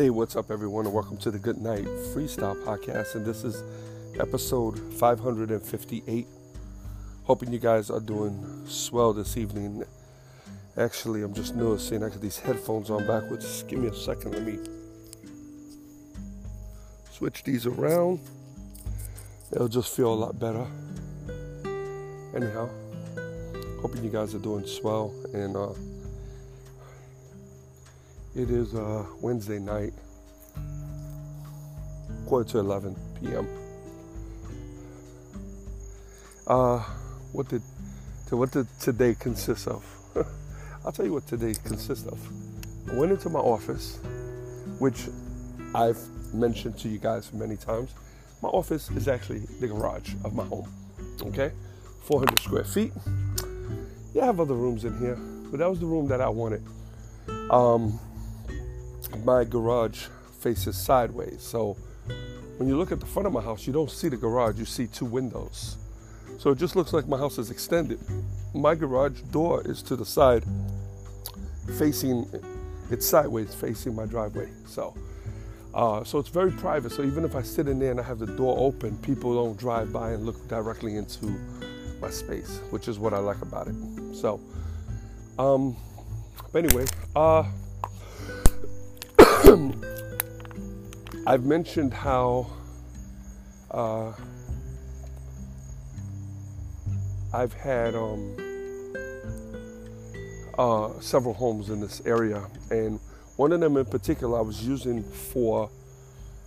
Hey, what's up, everyone, and welcome to the Good Night Freestyle Podcast. And this is episode 558. Hoping you guys are doing swell this evening. Actually, I'm just noticing I got these headphones on backwards. Just give me a second. Let me switch these around. It'll just feel a lot better. Anyhow, hoping you guys are doing swell and uh, it is uh, Wednesday night, quarter to 11 p.m. Uh, what did so what did today consist of? I'll tell you what today consists of. I went into my office, which I've mentioned to you guys many times. My office is actually the garage of my home. Okay, 400 square feet. Yeah, I have other rooms in here, but that was the room that I wanted. Um, my garage faces sideways. So when you look at the front of my house, you don't see the garage, you see two windows. So it just looks like my house is extended. My garage door is to the side, facing, it's sideways, facing my driveway. So, uh, so it's very private. So even if I sit in there and I have the door open, people don't drive by and look directly into my space, which is what I like about it. So, um, but anyway, uh, I've mentioned how uh, I've had um, uh, several homes in this area, and one of them in particular I was using for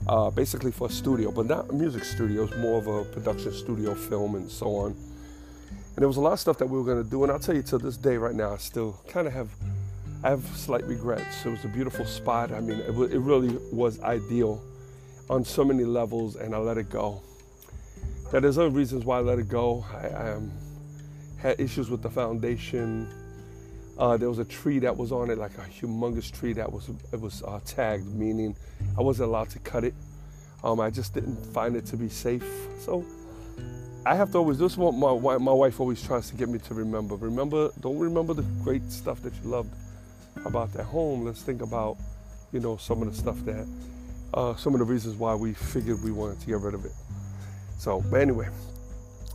uh, basically for a studio, but not a music studio. It's more of a production studio, film, and so on. And there was a lot of stuff that we were going to do, and I'll tell you to this day, right now, I still kind of have I have slight regrets. It was a beautiful spot. I mean, it, it really was ideal on so many levels, and I let it go. Now, there's other reasons why I let it go. I, I um, had issues with the foundation. Uh, there was a tree that was on it, like a humongous tree that was it was uh, tagged, meaning I wasn't allowed to cut it. Um, I just didn't find it to be safe. So I have to always. This is what my my wife always tries to get me to remember. Remember, don't remember the great stuff that you loved about that home, let's think about, you know, some of the stuff that, uh, some of the reasons why we figured we wanted to get rid of it. So, but anyway,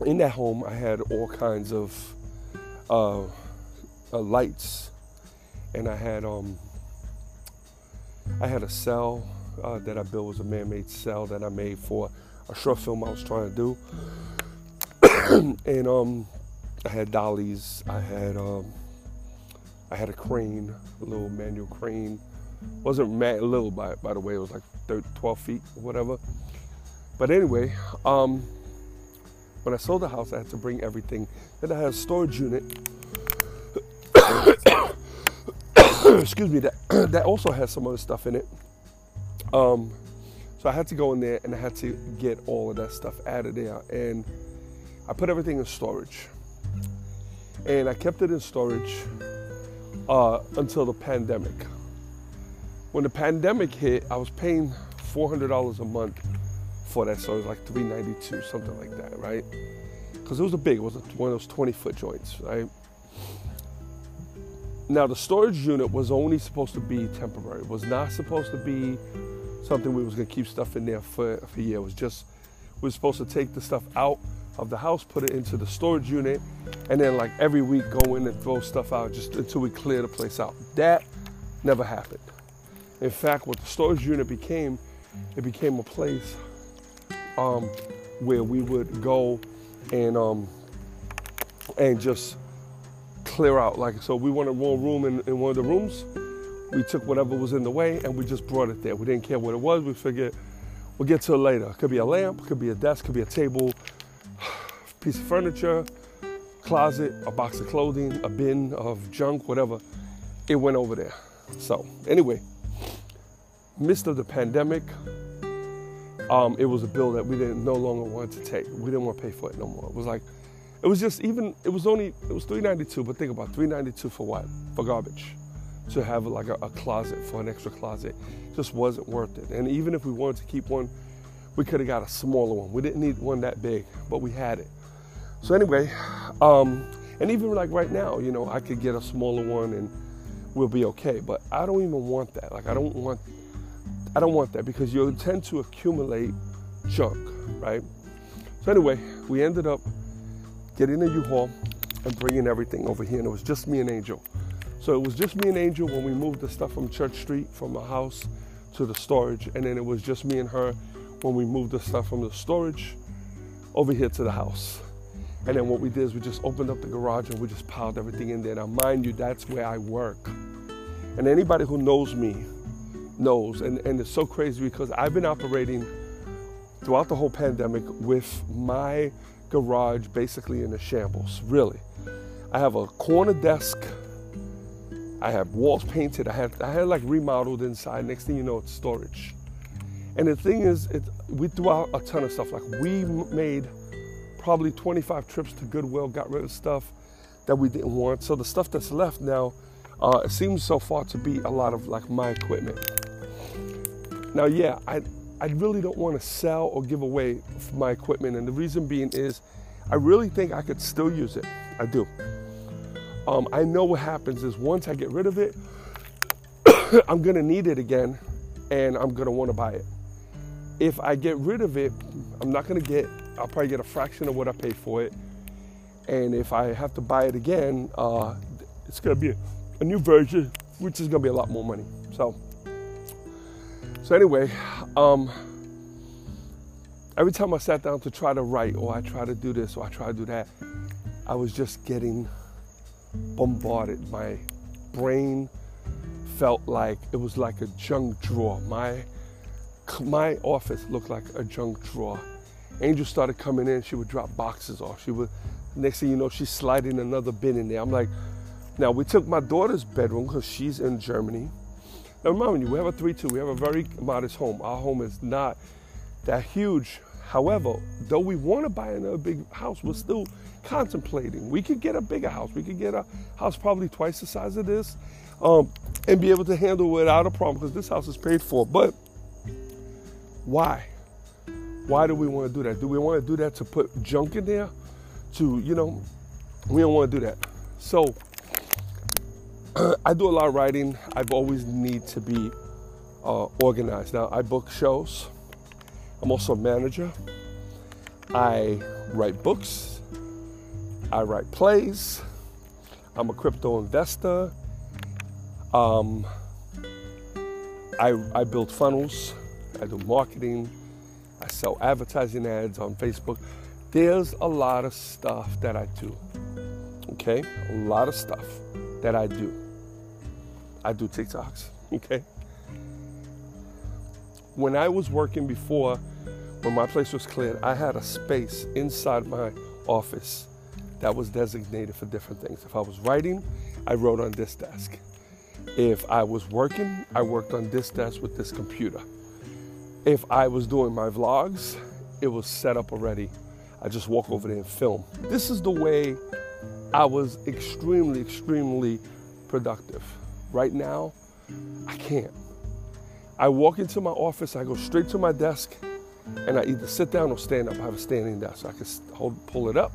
in that home, I had all kinds of uh, uh, lights, and I had um, I had a cell uh, that I built. Was a man-made cell that I made for a short film I was trying to do, and um, I had dollies, I had um, I had a crane, a little manual crane. It wasn't ma- little by by the way. It was like 30, 12 feet or whatever. But anyway, um, when I sold the house, I had to bring everything. Then I had a storage unit. Excuse me. That that also has some other stuff in it. Um, so I had to go in there and I had to get all of that stuff out of there. And I put everything in storage. And I kept it in storage uh, until the pandemic. When the pandemic hit, I was paying $400 a month for that, so it was like 392, something like that, right? Because it was a big, it was one of those 20 foot joints, right? Now the storage unit was only supposed to be temporary. It was not supposed to be something we was gonna keep stuff in there for, for a year. It was just we were supposed to take the stuff out of the house, put it into the storage unit, and then like every week go in and throw stuff out just until we clear the place out. That never happened. In fact, what the storage unit became, it became a place um, where we would go and um, and just clear out. Like so, we wanted one room in, in one of the rooms. We took whatever was in the way and we just brought it there. We didn't care what it was. We figured we'll get to it later. It could be a lamp, It could be a desk, could be a table, piece of furniture, closet, a box of clothing, a bin of junk, whatever, it went over there. So, anyway, midst of the pandemic, um, it was a bill that we didn't no longer want to take. We didn't want to pay for it no more. It was like, it was just even. It was only it was 392, but think about 392 for what? For garbage. To have like a, a closet for an extra closet, just wasn't worth it. And even if we wanted to keep one, we could have got a smaller one. We didn't need one that big, but we had it. So anyway, um, and even like right now, you know, I could get a smaller one and we'll be okay. But I don't even want that. Like I don't want I don't want that because you tend to accumulate junk, right? So anyway, we ended up getting a U-Haul and bringing everything over here, and it was just me and Angel. So it was just me and Angel when we moved the stuff from Church Street from the house to the storage, and then it was just me and her when we moved the stuff from the storage over here to the house. And then what we did is we just opened up the garage and we just piled everything in there. Now, mind you, that's where I work. And anybody who knows me knows. And, and it's so crazy because I've been operating throughout the whole pandemic with my garage basically in a shambles, really. I have a corner desk. I have walls painted. I had I had like remodeled inside. Next thing you know, it's storage. And the thing is, it, we threw out a ton of stuff. Like we made probably 25 trips to Goodwill, got rid of stuff that we didn't want. So the stuff that's left now, uh, it seems so far to be a lot of like my equipment. Now, yeah, I, I really don't want to sell or give away my equipment. And the reason being is I really think I could still use it. I do. Um, I know what happens is once I get rid of it, I'm going to need it again and I'm going to want to buy it. If I get rid of it, I'm not going to get, I'll probably get a fraction of what I paid for it. And if I have to buy it again, uh, it's to be a, a new version, which is to be a lot more money. So, so anyway, um, every time I sat down to try to write, or I try to do this, or I try to do that, I was just getting bombarded. My brain felt like it was like a junk drawer. My my office looked like a junk drawer. Angel started coming in. She would drop boxes off. She would. Next thing you know, she's sliding another bin in there. I'm like, now we took my daughter's bedroom because she's in Germany. Now, remind you, we have a 3 2. We have a very modest home. Our home is not that huge. However, though we want to buy another big house, we're still contemplating. We could get a bigger house. We could get a house probably twice the size of this um, and be able to handle it without a problem because this house is paid for. But why? Why do we want to do that? Do we want to do that to put junk in there? To, you know, we don't want to do that. So, I do a lot of writing. I've always need to be uh, organized. Now I book shows. I'm also a manager. I write books. I write plays. I'm a crypto investor. Um, I, I build funnels. I do marketing. I sell advertising ads on Facebook. There's a lot of stuff that I do. Okay? A lot of stuff that I do. I do TikToks, okay? When I was working before, when my place was cleared, I had a space inside my office that was designated for different things. If I was writing, I wrote on this desk. If I was working, I worked on this desk with this computer. If I was doing my vlogs, it was set up already. I just walk over there and film. This is the way I was extremely, extremely productive. Right now, I can't. I walk into my office, I go straight to my desk, and I either sit down or stand up. I have a standing desk. So I can hold, pull it up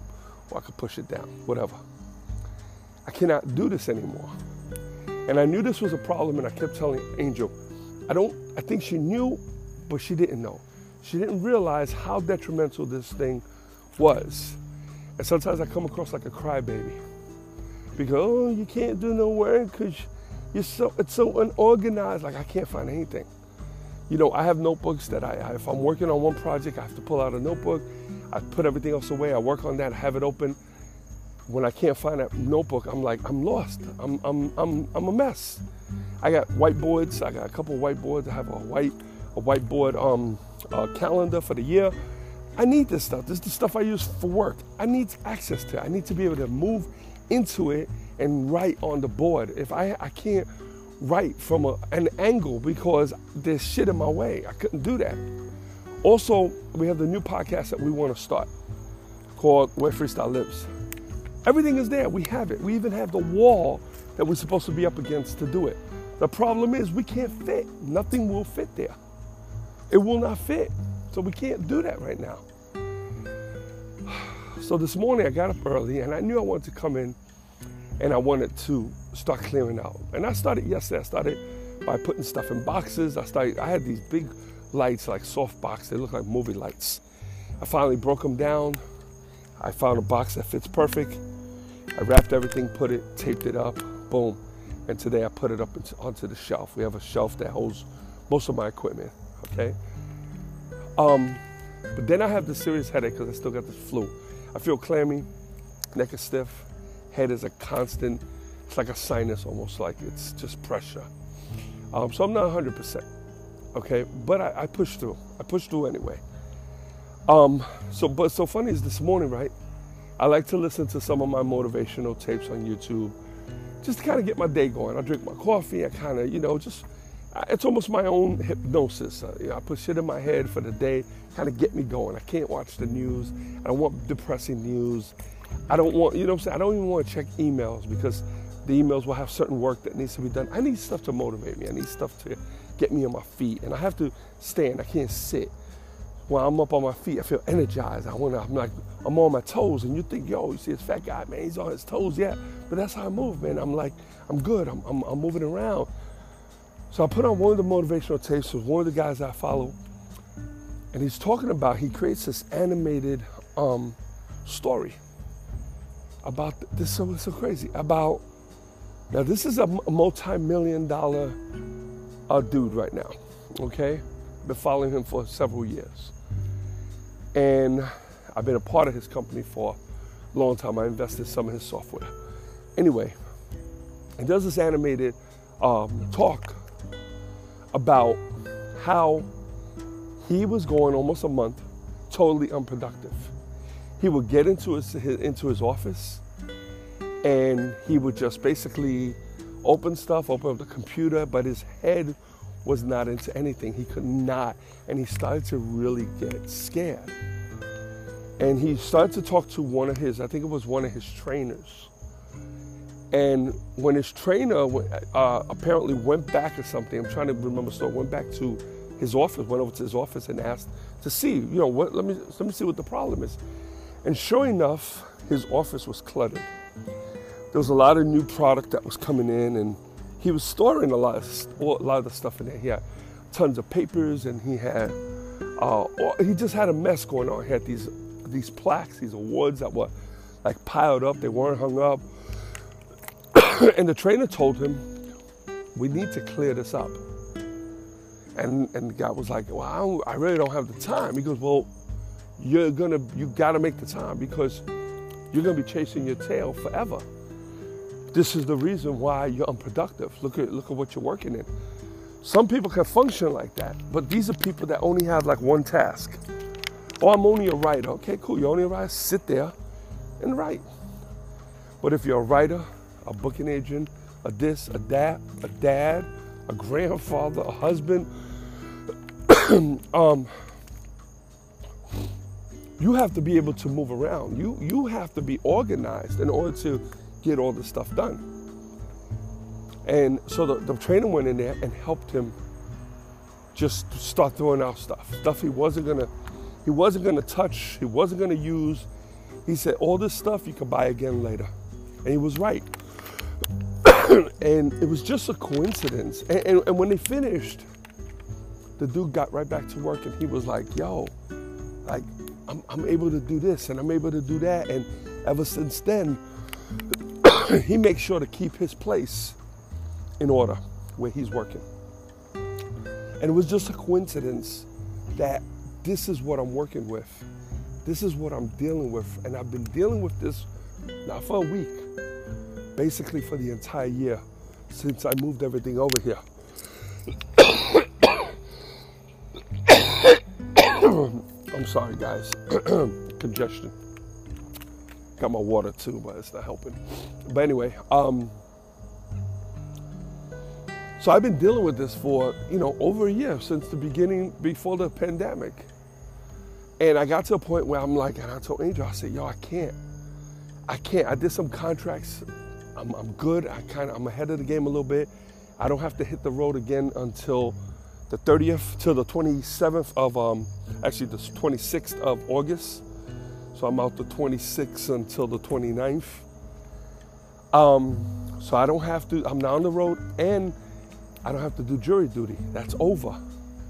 or I can push it down, whatever. I cannot do this anymore. And I knew this was a problem, and I kept telling Angel, I don't, I think she knew, but she didn't know. She didn't realize how detrimental this thing was. And sometimes I come across like a crybaby because, oh, you can't do no work because you're so it's so unorganized. Like I can't find anything. You know, I have notebooks that I, if I'm working on one project, I have to pull out a notebook. I put everything else away. I work on that. I have it open. When I can't find that notebook, I'm like, I'm lost. I'm, I'm, I'm, I'm a mess. I got whiteboards. I got a couple whiteboards. I have a white, a whiteboard um, calendar for the year. I need this stuff. This is the stuff I use for work. I need access to it. I need to be able to move into it and write on the board. If I, I can't write from a, an angle because there's shit in my way, I couldn't do that. Also, we have the new podcast that we want to start called Where Freestyle Lives. Everything is there. We have it. We even have the wall that we're supposed to be up against to do it. The problem is we can't fit. Nothing will fit there. It will not fit. So we can't do that right now. So this morning I got up early and I knew I wanted to come in and I wanted to start clearing out. And I started yesterday. I started by putting stuff in boxes. I started. I had these big lights, like soft box. They look like movie lights. I finally broke them down. I found a box that fits perfect. I wrapped everything, put it, taped it up, boom. And today I put it up onto the shelf. We have a shelf that holds most of my equipment. Okay. Um, but then I have the serious headache because I still got this flu. I feel clammy, neck is stiff, head is a constant. It's like a sinus, almost like it's just pressure. Um, so I'm not 100%. Okay, but I, I push through. I push through anyway. Um, so, but so funny is this morning, right? I like to listen to some of my motivational tapes on YouTube, just to kind of get my day going. I drink my coffee. I kind of, you know, just it's almost my own hypnosis. Uh, you know, I put shit in my head for the day, kind of get me going. I can't watch the news. I don't want depressing news. I don't want, you know what I'm saying? I don't even want to check emails because the emails will have certain work that needs to be done. I need stuff to motivate me. I need stuff to get me on my feet. And I have to stand. I can't sit. When I'm up on my feet, I feel energized. I want to, I'm like, I'm on my toes. And you think, yo, you see this fat guy, man, he's on his toes. Yeah. But that's how I move, man. I'm like, I'm good. I'm, I'm, I'm moving around. So I put on one of the motivational tapes with one of the guys I follow. And he's talking about, he creates this animated um, story about this. So, so crazy. About, now this is a multi million dollar uh, dude right now. Okay. Been following him for several years. And I've been a part of his company for a long time. I invested some of his software. Anyway, he does this animated um, talk about how he was going almost a month totally unproductive. He would get into his, into his office and he would just basically open stuff, open up the computer, but his head was not into anything. He could not. And he started to really get scared. And he started to talk to one of his, I think it was one of his trainers. And when his trainer uh, apparently went back or something, I'm trying to remember, so went back to his office, went over to his office and asked to see, you know, what, let me let me see what the problem is. And sure enough, his office was cluttered. There was a lot of new product that was coming in, and he was storing a lot of a lot of the stuff in there. He had tons of papers, and he had uh, he just had a mess going on. He had these these plaques, these awards that were like piled up. They weren't hung up. and the trainer told him, "We need to clear this up." And and the guy was like, "Well, I, I really don't have the time." He goes, "Well, you're gonna you gotta make the time because you're gonna be chasing your tail forever. This is the reason why you're unproductive. Look at look at what you're working in. Some people can function like that, but these are people that only have like one task. Oh, I'm only a writer. Okay, cool. You're only a writer. Sit there and write. But if you're a writer, a booking agent, a this, a that, a dad, a grandfather, a husband, um, you have to be able to move around. You you have to be organized in order to get all this stuff done. And so the, the trainer went in there and helped him just start throwing out stuff. Stuff he wasn't gonna he wasn't gonna touch, he wasn't gonna use. He said, all this stuff you can buy again later. And he was right. and it was just a coincidence. And, and, and when they finished, the dude got right back to work and he was like, yo, like I'm, I'm able to do this and I'm able to do that. And ever since then, he makes sure to keep his place in order where he's working. And it was just a coincidence that this is what I'm working with. This is what I'm dealing with. And I've been dealing with this not for a week, basically for the entire year since I moved everything over here. I'm sorry guys, congestion. Got my water too, but it's not helping. But anyway, um, so I've been dealing with this for you know over a year since the beginning before the pandemic, and I got to a point where I'm like, and I told Angel, I said, yo, I can't, I can't. I did some contracts. I'm, I'm good. I kind of I'm ahead of the game a little bit. I don't have to hit the road again until the 30th to the 27th of um, actually the 26th of August. So I'm out the 26th until the 29th. Um, so I don't have to. I'm not on the road, and I don't have to do jury duty. That's over.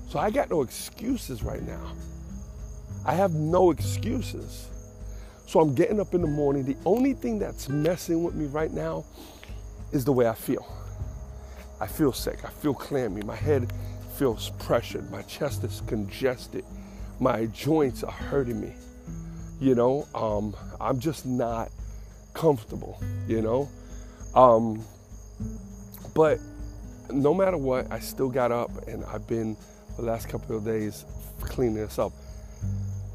So I got no excuses right now. I have no excuses. So I'm getting up in the morning. The only thing that's messing with me right now is the way I feel. I feel sick. I feel clammy. My head feels pressured. My chest is congested. My joints are hurting me. You know, um, I'm just not comfortable, you know? Um, but no matter what, I still got up and I've been the last couple of days cleaning this up.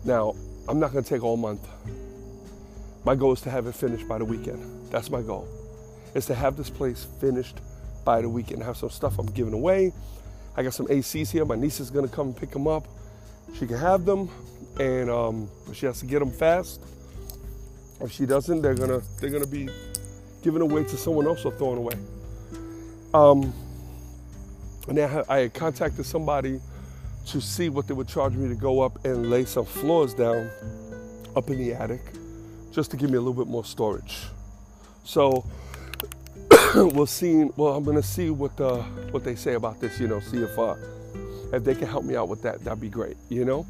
Now, I'm not gonna take all month. My goal is to have it finished by the weekend. That's my goal. Is to have this place finished by the weekend. I have some stuff I'm giving away. I got some ACs here. My niece is gonna come and pick them up. She can have them, and um, she has to get them fast. If she doesn't, they're gonna they're gonna be given away to someone else or thrown away. Um, and then I contacted somebody to see what they would charge me to go up and lay some floors down up in the attic, just to give me a little bit more storage. So we'll see. Well, I'm gonna see what uh, what they say about this. You know, see if uh, if they can help me out with that. That'd be great. You know,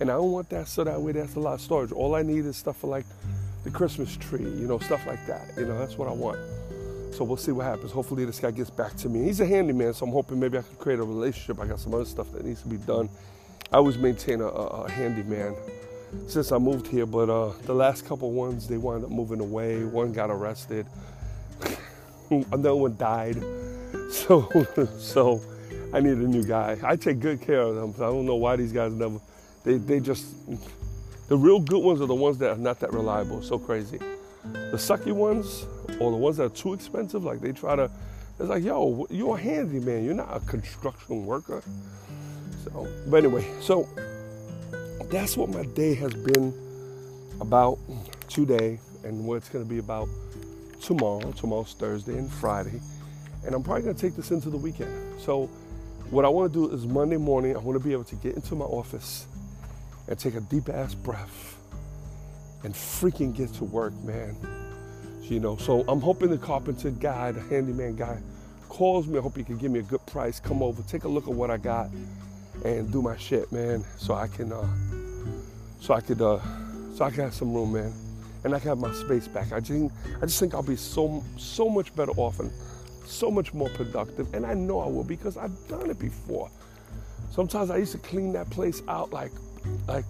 and I don't want that so that way that's a lot of storage. All I need is stuff for like the Christmas tree. You know, stuff like that. You know, that's what I want. So we'll see what happens. Hopefully this guy gets back to me. He's a handyman, so I'm hoping maybe I can create a relationship. I got some other stuff that needs to be done. I always maintain a, a, a handyman since I moved here, but uh, the last couple ones they wound up moving away. One got arrested. another one died. So, so I need a new guy. I take good care of them. I don't know why these guys never. They they just the real good ones are the ones that are not that reliable. So crazy. The sucky ones or the ones that are too expensive, like they try to. It's like, yo, you're a handyman. You're not a construction worker. So, but anyway, so that's what my day has been about today, and what it's going to be about tomorrow. Tomorrow's Thursday and Friday. And I'm probably going to take this into the weekend. So, what I want to do is Monday morning, I want to be able to get into my office and take a deep ass breath and freaking get to work, man. You know, so I'm hoping the carpenter guy, the handyman guy, calls me. I hope he can give me a good price. Come over, take a look at what I got, and do my shit, man. So I can, uh, so I could, uh, so I can have some room, man and I can have my space back. I just, I just think I'll be so, so much better off and so much more productive. And I know I will because I've done it before. Sometimes I used to clean that place out like, like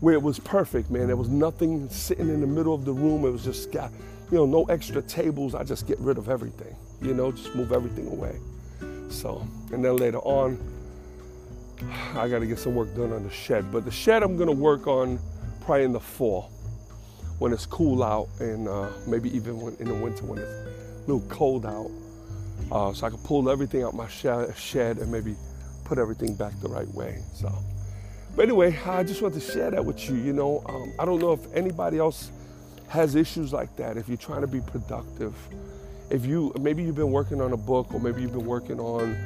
where it was perfect, man. There was nothing sitting in the middle of the room. It was just got, you know, no extra tables. I just get rid of everything, you know, just move everything away. So, and then later on, I got to get some work done on the shed. But the shed I'm going to work on probably in the fall when it's cool out and uh, maybe even when, in the winter when it's a little cold out. Uh, so I can pull everything out my shed and maybe put everything back the right way. So, but anyway, I just want to share that with you. You know, um, I don't know if anybody else has issues like that. If you're trying to be productive, if you maybe you've been working on a book or maybe you've been working on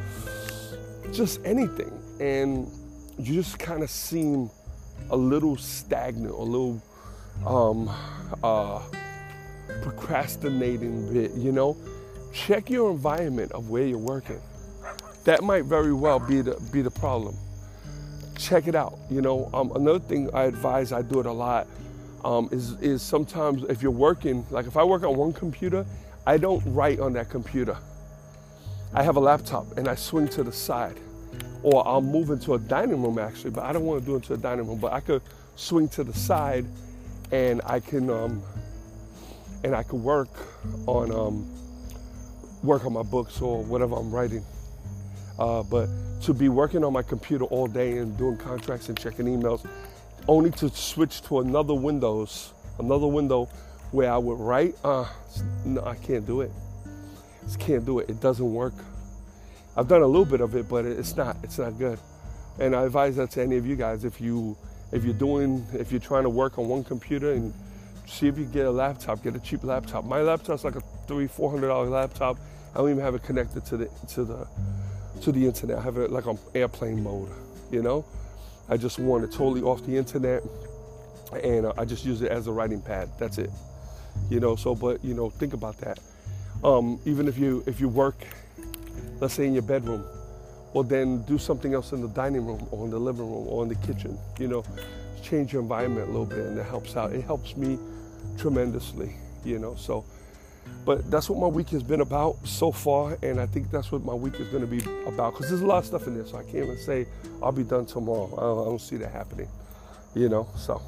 just anything and you just kind of seem a little stagnant, a little um, uh, procrastinating bit, you know, check your environment of where you're working. That might very well be the be the problem. Check it out. You know, um, another thing I advise, I do it a lot, um, is is sometimes if you're working, like if I work on one computer, I don't write on that computer. I have a laptop and I swing to the side, or I'll move into a dining room actually, but I don't want to do it into a dining room. But I could swing to the side and I can um, and I could work on um, work on my books or whatever I'm writing. Uh, but to be working on my computer all day and doing contracts and checking emails, only to switch to another Windows, another window where I would write. Uh, no, I can't do it. Just can't do it. It doesn't work. I've done a little bit of it, but it's not. It's not good. And I advise that to any of you guys if you if you're doing if you're trying to work on one computer and see if you get a laptop, get a cheap laptop. My laptop's like a three, four hundred dollar laptop. I don't even have it connected to the to the to the internet. I have it like on airplane mode. You know, I just want it totally off the internet, and I just use it as a writing pad. That's it. You know, so but you know, think about that. Um, even if you if you work, let's say in your bedroom, well then do something else in the dining room or in the living room or in the kitchen. You know, change your environment a little bit, and it helps out. It helps me tremendously. You know, so. But that's what my week has been about so far, and I think that's what my week is going to be about. Because there's a lot of stuff in there, so I can't even say I'll be done tomorrow. I don't, I don't see that happening, you know. So,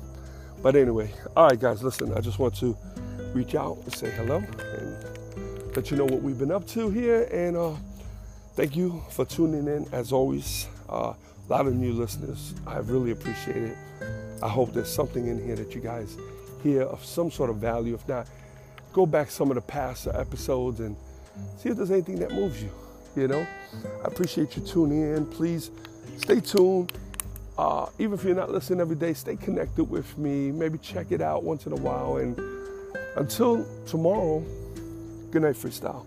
but anyway, all right, guys, listen. I just want to reach out and say hello and let you know what we've been up to here. And uh, thank you for tuning in as always. Uh, a lot of new listeners. I really appreciate it. I hope there's something in here that you guys hear of some sort of value. If not, go back some of the past episodes and see if there's anything that moves you. You know, I appreciate you tuning in. Please stay tuned. Uh, even if you're not listening every day, stay connected with me. Maybe check it out once in a while. And until tomorrow, good night, freestyle.